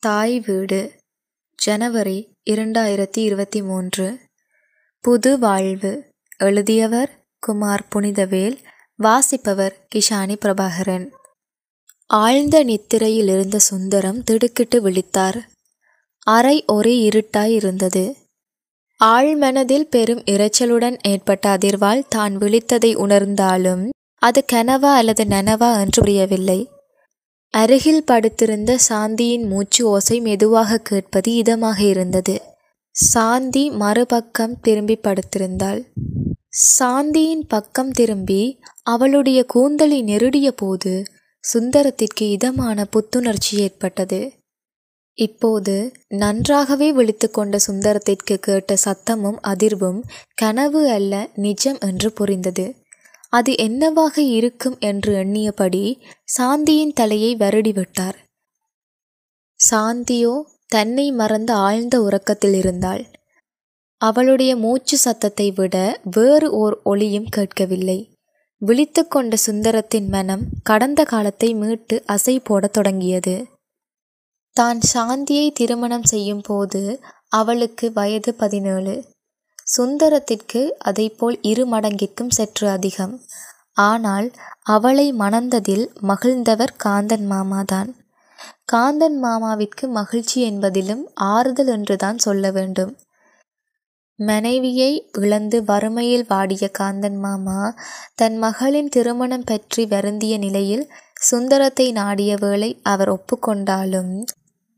தாய் வீடு ஜனவரி இரண்டாயிரத்தி இருபத்தி மூன்று. புது வாழ்வு எழுதியவர் குமார் புனிதவேல் வாசிப்பவர் கிஷானி பிரபாகரன். ஆழ்ந்த நித்திரையில் இருந்த சுந்தரம் திடுக்கிட்டு விழித்தார். அறை ஒரே இருட்டாய் இருந்தது. ஆழ்மனதில் பெரும் இரைச்சலுடன் ஏற்பட்ட அதிர்வால் தான் விழித்ததை உணர்ந்தாலும் அது கனவா அல்லது நனவா என்று புரியவில்லை. அருகில் படுத்திருந்த சாந்தியின் மூச்சு ஓசை மெதுவாக கேட்பது இதமாக இருந்தது. சாந்தி மறுபக்கம் திரும்பி படுத்திருந்தாள். சாந்தியின் பக்கம் திரும்பி அவளுடைய கூந்தலை நெருடிய போது சுந்தரத்திற்கு இதமான புத்துணர்ச்சி ஏற்பட்டது. இப்போது நன்றாகவே விழித்து கொண்ட சுந்தரத்திற்கு கேட்ட சத்தமும் அதிர்வும் கனவு அல்ல நிஜம் என்று புரிந்தது. அது என்னவாக இருக்கும் என்று எண்ணியபடி சாந்தியின் தலையை வருடிவிட்டார். சாந்தியோ தன்னை மறந்த ஆழ்ந்த உறக்கத்தில் இருந்தாள். அவளுடைய மூச்சு சத்தத்தை விட வேறு ஓர் ஒளியும் கேட்கவில்லை. விழித்து கொண்ட சுந்தரத்தின் மனம் கடந்த காலத்தை மீட்டு அசை போடத் தொடங்கியது. தான் சாந்தியை திருமணம் செய்யும் போது அவளுக்கு வயது பதினேழு. சுந்தரத்திற்கு அதைப்போல் இரு மடங்கிற்கும் சற்று அதிகம். ஆனால் அவளை மணந்ததில் மகிழ்ந்தவர் காந்தன் மாமாதான். காந்தன் மாமாவிற்கு மகிழ்ச்சி என்பதிலும் ஆறுதல் என்றுதான் சொல்ல வேண்டும். மனைவியை இழந்து வறுமையில் வாடிய காந்தன் மாமா தன் மகளின் திருமணம் பற்றி வருந்திய நிலையில் சுந்தரத்தை நாடிய வேளை அவர் ஒப்புக்கொண்டாலும்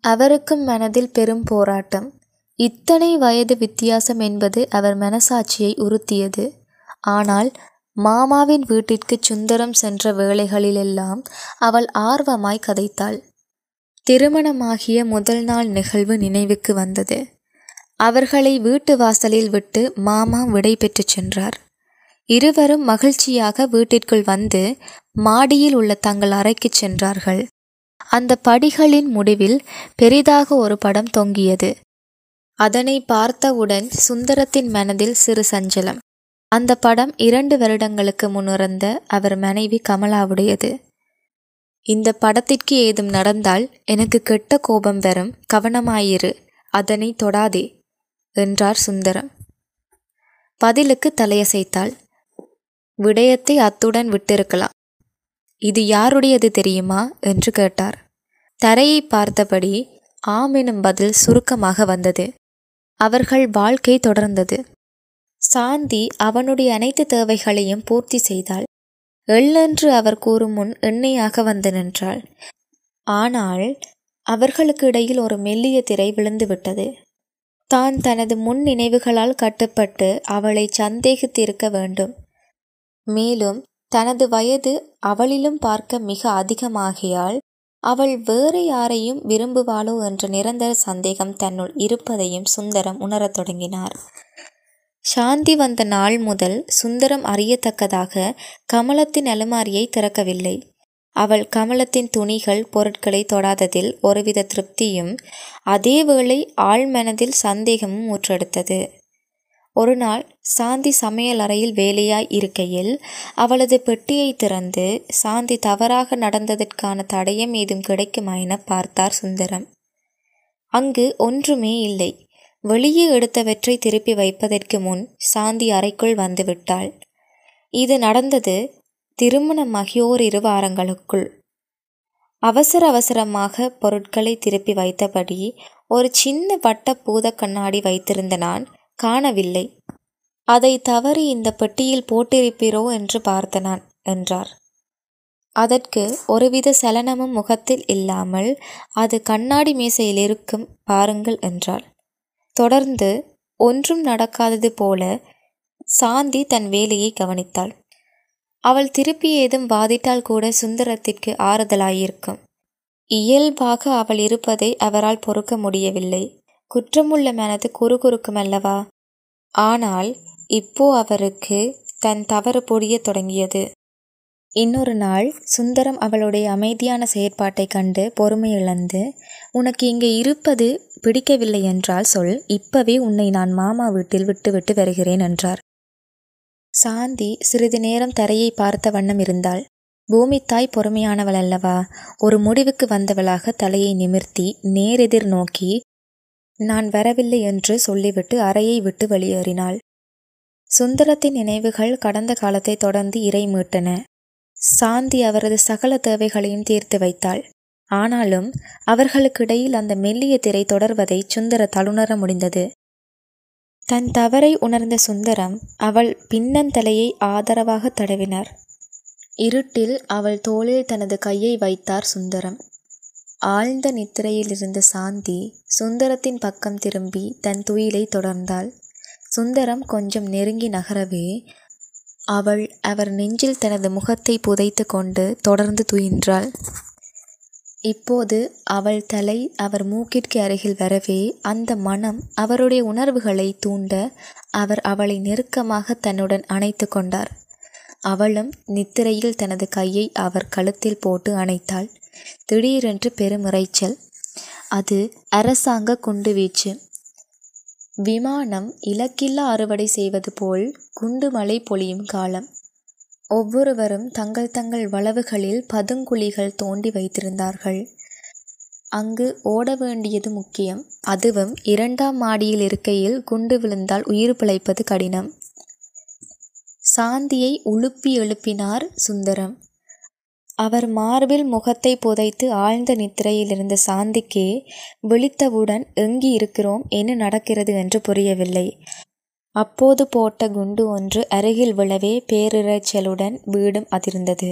அவருக்கும் மனதில் பெரும் போராட்டம். இத்தனை வயது வித்தியாசம் என்பது அவர் மனசாட்சியை உறுத்தியது. ஆனால் மாமாவின் வீட்டிற்கு சுந்தரம் சென்ற வேளைகளிலெல்லாம் அவள் ஆர்வமாய் கதைத்தாள். திருமணமாகிய முதல் நாள் நிகழ்வு நினைவுக்கு வந்தது. அவர்களை வீட்டு வாசலில் விட்டு மாமா விடை பெற்று சென்றார். இருவரும் மகிழ்ச்சியாக வீட்டிற்குள் வந்து மாடியில் உள்ள தங்கள் அறைக்குச் சென்றார்கள். அந்த படிகளின் முடிவில் பெரிதாக ஒரு படம் தொங்கியது. அதனை பார்த்தவுடன் சுந்தரத்தின் மனதில் சிறு சஞ்சலம். அந்த படம் இரண்டு வருடங்களுக்கு முன்னிறந்த அவர் மனைவி கமலாவுடையது. இந்த படத்திற்கு ஏதும் நடந்தால் எனக்கு கெட்ட கோபம் வரும் கவனமாயிரு அதனை தொடாதே என்றார் சுந்தரம். பதிலுக்கு தலையசைத்தாள். விடயத்தை அத்துடன் விட்டிருக்கலாம். இது யாருடையது தெரியுமா? என்று கேட்டார். தரையை பார்த்தபடி ஆம் எனும் பதில் சுருக்கமாக வந்தது. அவர்கள் வாழ்க்கை தொடர்ந்தது. சாந்தி அவனுடைய அனைத்து தேவைகளையும் பூர்த்தி செய்தாள். எள்ளென்று அவர் கூறும் முன் எண்ணெயாக வந்து நின்றாள். ஆனால் அவர்களுக்கு இடையில் ஒரு மெல்லிய திரை விழுந்து விட்டது. தான் தனது முன் நினைவுகளால் கட்டுப்பட்டு அவளை சந்தேகித்திருக்க வேண்டும். மேலும் தனது வயது அவளிலும் பார்க்க மிக அதிகமாகியால் அவள் வேறு யாரையும் விரும்புவாளோ என்ற நிரந்தர சந்தேகம் தன்னுள் இருப்பதையும் சுந்தரம் உணரத் தொடங்கினார். சாந்தி வந்த நாள் முதல் சுந்தரம் அறியத்தக்கதாக கமலத்தின் அலுமாரியை திறக்கவில்லை. அவள் கமலத்தின் துணிகள் பொருட்களை தொடாததில் ஒருவித திருப்தியும் அதேவேளை ஆழ்மனதில் சந்தேகமும் ஊற்றெடுத்தது. ஒரு நாள் சாந்தி சமையல் அறையில் வேலையாய் இருக்கையில் அவளது பெட்டியை திறந்து சாந்தி தவறாக நடந்ததற்கான தடயம் ஏதும் கிடைக்குமா என பார்த்தார் சுந்தரம். அங்கு ஒன்றுமே இல்லை. வெளியே எடுத்தவற்றை திருப்பி வைப்பதற்கு முன் சாந்தி அறைக்குள் வந்துவிட்டாள். இது நடந்தது திருமணமாகி ஓரிரு வாரங்களுக்குள். அவசர அவசரமாக பொருட்களை திருப்பி வைத்தபடி ஒரு சின்ன வட்ட பூத கண்ணாடி வைத்திருந்த நான் காணவில்லை. அதை தவறி இந்த பெட்டியில் போட்டிருப்பீரோ என்று பார்த்த நான் என்றார். அதற்கு ஒருவித சலனமும் முகத்தில் இல்லாமல் அது கண்ணாடி மேசையில் இருக்கும் பாருங்கள் என்றாள். தொடர்ந்து ஒன்றும் நடக்காதது போல சாந்தி தன் வேலையை கவனித்தாள். அவள் திருப்பி ஏதும் வாதிட்டால் கூட சுந்தரத்திற்கு ஆறுதலாயிருக்கும். இயல்பாக அவள் இருப்பதை அவரால் பொறுக்க முடியவில்லை. குற்றமுள்ள மனது குறுகுறுக்கும் அல்லவா? ஆனால் இப்போ அவருக்கு தன் தவறு பொடிய தொடங்கியது. இன்னொரு நாள் சுந்தரம் அவளுடைய அமைதியான செயற்பாட்டை கண்டு பொறுமை இழந்து உனக்கு இங்கே இருப்பது பிடிக்கவில்லை என்றால் சொல் இப்பவே உன்னை நான் மாமா வீட்டில் விட்டுவிட்டு வருகிறேன் என்றார். சாந்தி சிறிது நேரம் தரையை பார்த்த வண்ணம் இருந்தாள். பூமித்தாய் பொறுமையானவள் அல்லவா? ஒரு முடிவுக்கு வந்தவளாக தலையை நிமிர்த்தி நேரெதிர் நோக்கி நான் வரவில்லை என்று சொல்லிவிட்டு அறையை விட்டு வெளியேறினாள். சுந்தரத்தின் நினைவுகள் கடந்த காலத்தை தொடர்ந்து இறை மீட்டன. சாந்தி அவரது சகல தேவைகளையும் தீர்த்து வைத்தாள். ஆனாலும் அவர்களுக்கிடையில் அந்த மெல்லிய திரை தொடர்வதை சுந்தர தலுணர முடிந்தது. தன் தவறை உணர்ந்த சுந்தரம் அவள் பின்னந்தலையை ஆதரவாக தடவினார். இருட்டில் அவள் தோளில் தனது கையை வைத்தார் சுந்தரம். ஆழ்ந்த நித்திரையில் இருந்த சாந்தி சுந்தரத்தின் பக்கம் திரும்பி தன் துயிலை தொடர்ந்தாள். சுந்தரம் கொஞ்சம் நெருங்கி நகரவே அவள் அவர் நெஞ்சில் தனது முகத்தை புதைத்து கொண்டு தொடர்ந்து துயின்றாள். இப்போது அவள் தலை அவர் மூக்கிற்கு அருகில் வரவே அந்த மனம் அவருடைய உணர்வுகளை தூண்ட அவர் அவளை நெருக்கமாக தன்னுடன் அணைத்து கொண்டார். அவளும் நித்திரையில் தனது கையை அவர் கழுத்தில் போட்டு அணைத்தாள். திடீரென்று பெருமுறைச்சல் அது அரசாங்க குண்டுவீச்சு விமானம் இலக்கில்லா அறுவடை செய்வது போல் குண்டு மழை பொழியும் காலம். ஒவ்வொருவரும் தங்கள் தங்கள் வளவுகளில் பதுங்குழிகள் தோண்டி வைத்திருந்தார்கள். அங்கு ஓட வேண்டியது முக்கியம். அதுவும் இரண்டாம் மாடியில் இருக்கையில் குண்டு விழுந்தால் உயிர் பிழைப்பது கடினம். சாந்தியை உழுப்பி எழுப்பினார் சுந்தரம். அவர் மார்பில் முகத்தை புதைத்து ஆழ்ந்த நித்திரையில் இருந்த சாந்திக்கே விழித்தவுடன் எங்கி இருக்கிறோம் என்ன நடக்கிறது? என்று புரியவில்லை. அப்போது போட்ட குண்டு ஒன்று அருகில் விழவே பேரிரைச்சலுடன் வீடும் அதிர்ந்தது.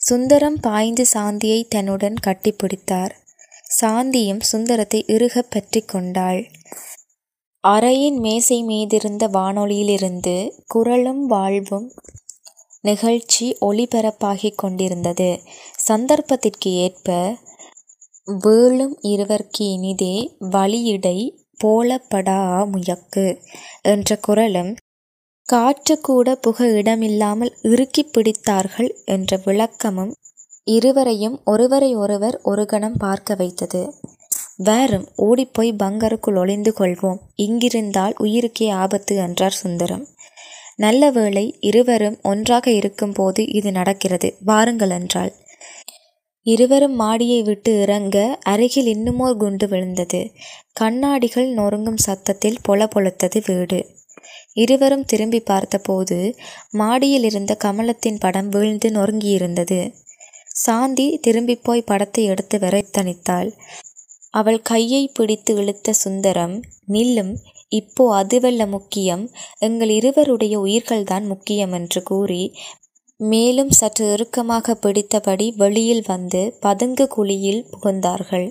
சுந்தரம் பாய்ந்து சாந்தியை தன்னுடன் கட்டிப்பிடித்தார் சாந்தியும் சுந்தரத்தை இறுகப் பற்றி கொண்டாள். அறையின் மேசை மீதிருந்த வானொலியிலிருந்து குரலும் வாழ்வும் நிகழ்ச்சி ஒளிபரப்பாகிக் கொண்டிருந்தது. சந்தர்ப்பத்திற்கு ஏற்ப வேளும் இருவர்க்கு இனிதே வழியிடை போலப்படா முயக்கு என்ற குரலும் காற்று கூட புக இடமில்லாமல் இறுக்கி பிடித்தார்கள் என்ற விளக்கமும் இருவரையும் ஒருவரை ஒருவர் ஒரு கணம் பார்க்க வைத்தது. வேறும் ஓடிப்போய் பங்கருக்குள் ஒளிந்து கொள்வோம். இங்கிருந்தால் உயிருக்கே ஆபத்து என்றார் சுந்தரம். நல்ல வேளை இருவரும் ஒன்றாக இருக்கும்போது இது நடக்கிறது. வாருங்கள் என்றாள். இருவரும் மாடியை விட்டு இறங்க அருகில் இன்னுமோர் குண்டு விழுந்தது. கண்ணாடிகள் நொறுங்கும் சத்தத்தில் பொல பொலத்தது வீடு. இருவரும் திரும்பி பார்த்தபோது மாடியில் இருந்த கமலத்தின் படம் வீழ்ந்து நொறுங்கியிருந்தது. சாந்தி திரும்பி போய் படத்தை எடுத்து விரைத்தனித்தாள் அவள் கையை பிடித்து இழுத்த சுந்தரம் நில்லும் இப்போ அதுவல்ல முக்கியம் எங்கள் இருவருடைய உயிர்கள்தான் முக்கியம் என்று கூறி மேலும் சற்று இறுக்கமாக பிடித்தபடி வெளியில் வந்து பதுங்கு குழியில் புகுந்தார்கள்.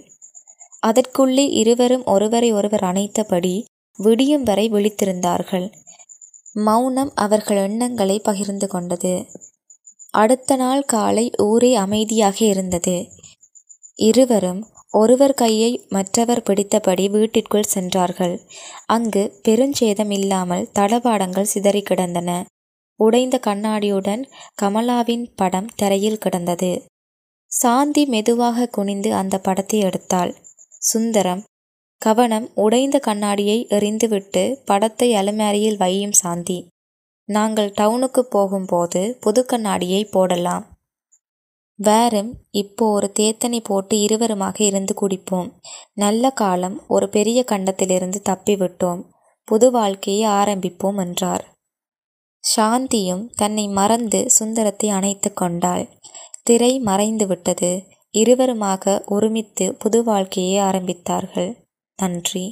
அதற்குள்ளே இருவரும் ஒருவரை ஒருவர் அணைத்தபடி விடியும் வரை விழித்திருந்தார்கள். மௌனம் அவர்கள் எண்ணங்களை பகிர்ந்து கொண்டது. அடுத்த நாள் காலை ஊரே அமைதியாக இருந்தது. இருவரும் ஒருவர் கையை மற்றவர் பிடித்தபடி வீட்டிற்குள் சென்றார்கள். அங்கு பெருஞ்சேதம் இல்லாமல் தளபாடங்கள் சிதறி கிடந்தன. உடைந்த கண்ணாடியுடன் கமலாவின் படம் தரையில் கிடந்தது. சாந்தி மெதுவாக குனிந்து அந்த படத்தை எடுத்தாள். சுந்தரம் கவனம் உடைந்த கண்ணாடியை எறிந்துவிட்டு படத்தை அலுமாரியில் வையும் சாந்தி. நாங்கள் டவுனுக்கு போகும்போது புது கண்ணாடியை போடலாம். வேறும் இப்போ ஒரு தேத்தனி போட்டு இருவருமாக இருந்து குடிப்போம். நல்ல காலம் ஒரு பெரிய கண்டத்திலிருந்து தப்பிவிட்டோம். புது வாழ்க்கையை ஆரம்பிப்போம் என்றார். சாந்தியும் தன்னை மறந்து சுந்தரத்தை அணைத்து கொண்டாள். திரை மறைந்து விட்டது இருவருமாக ஒருமித்து புது வாழ்க்கையை ஆரம்பித்தார்கள். நன்றி.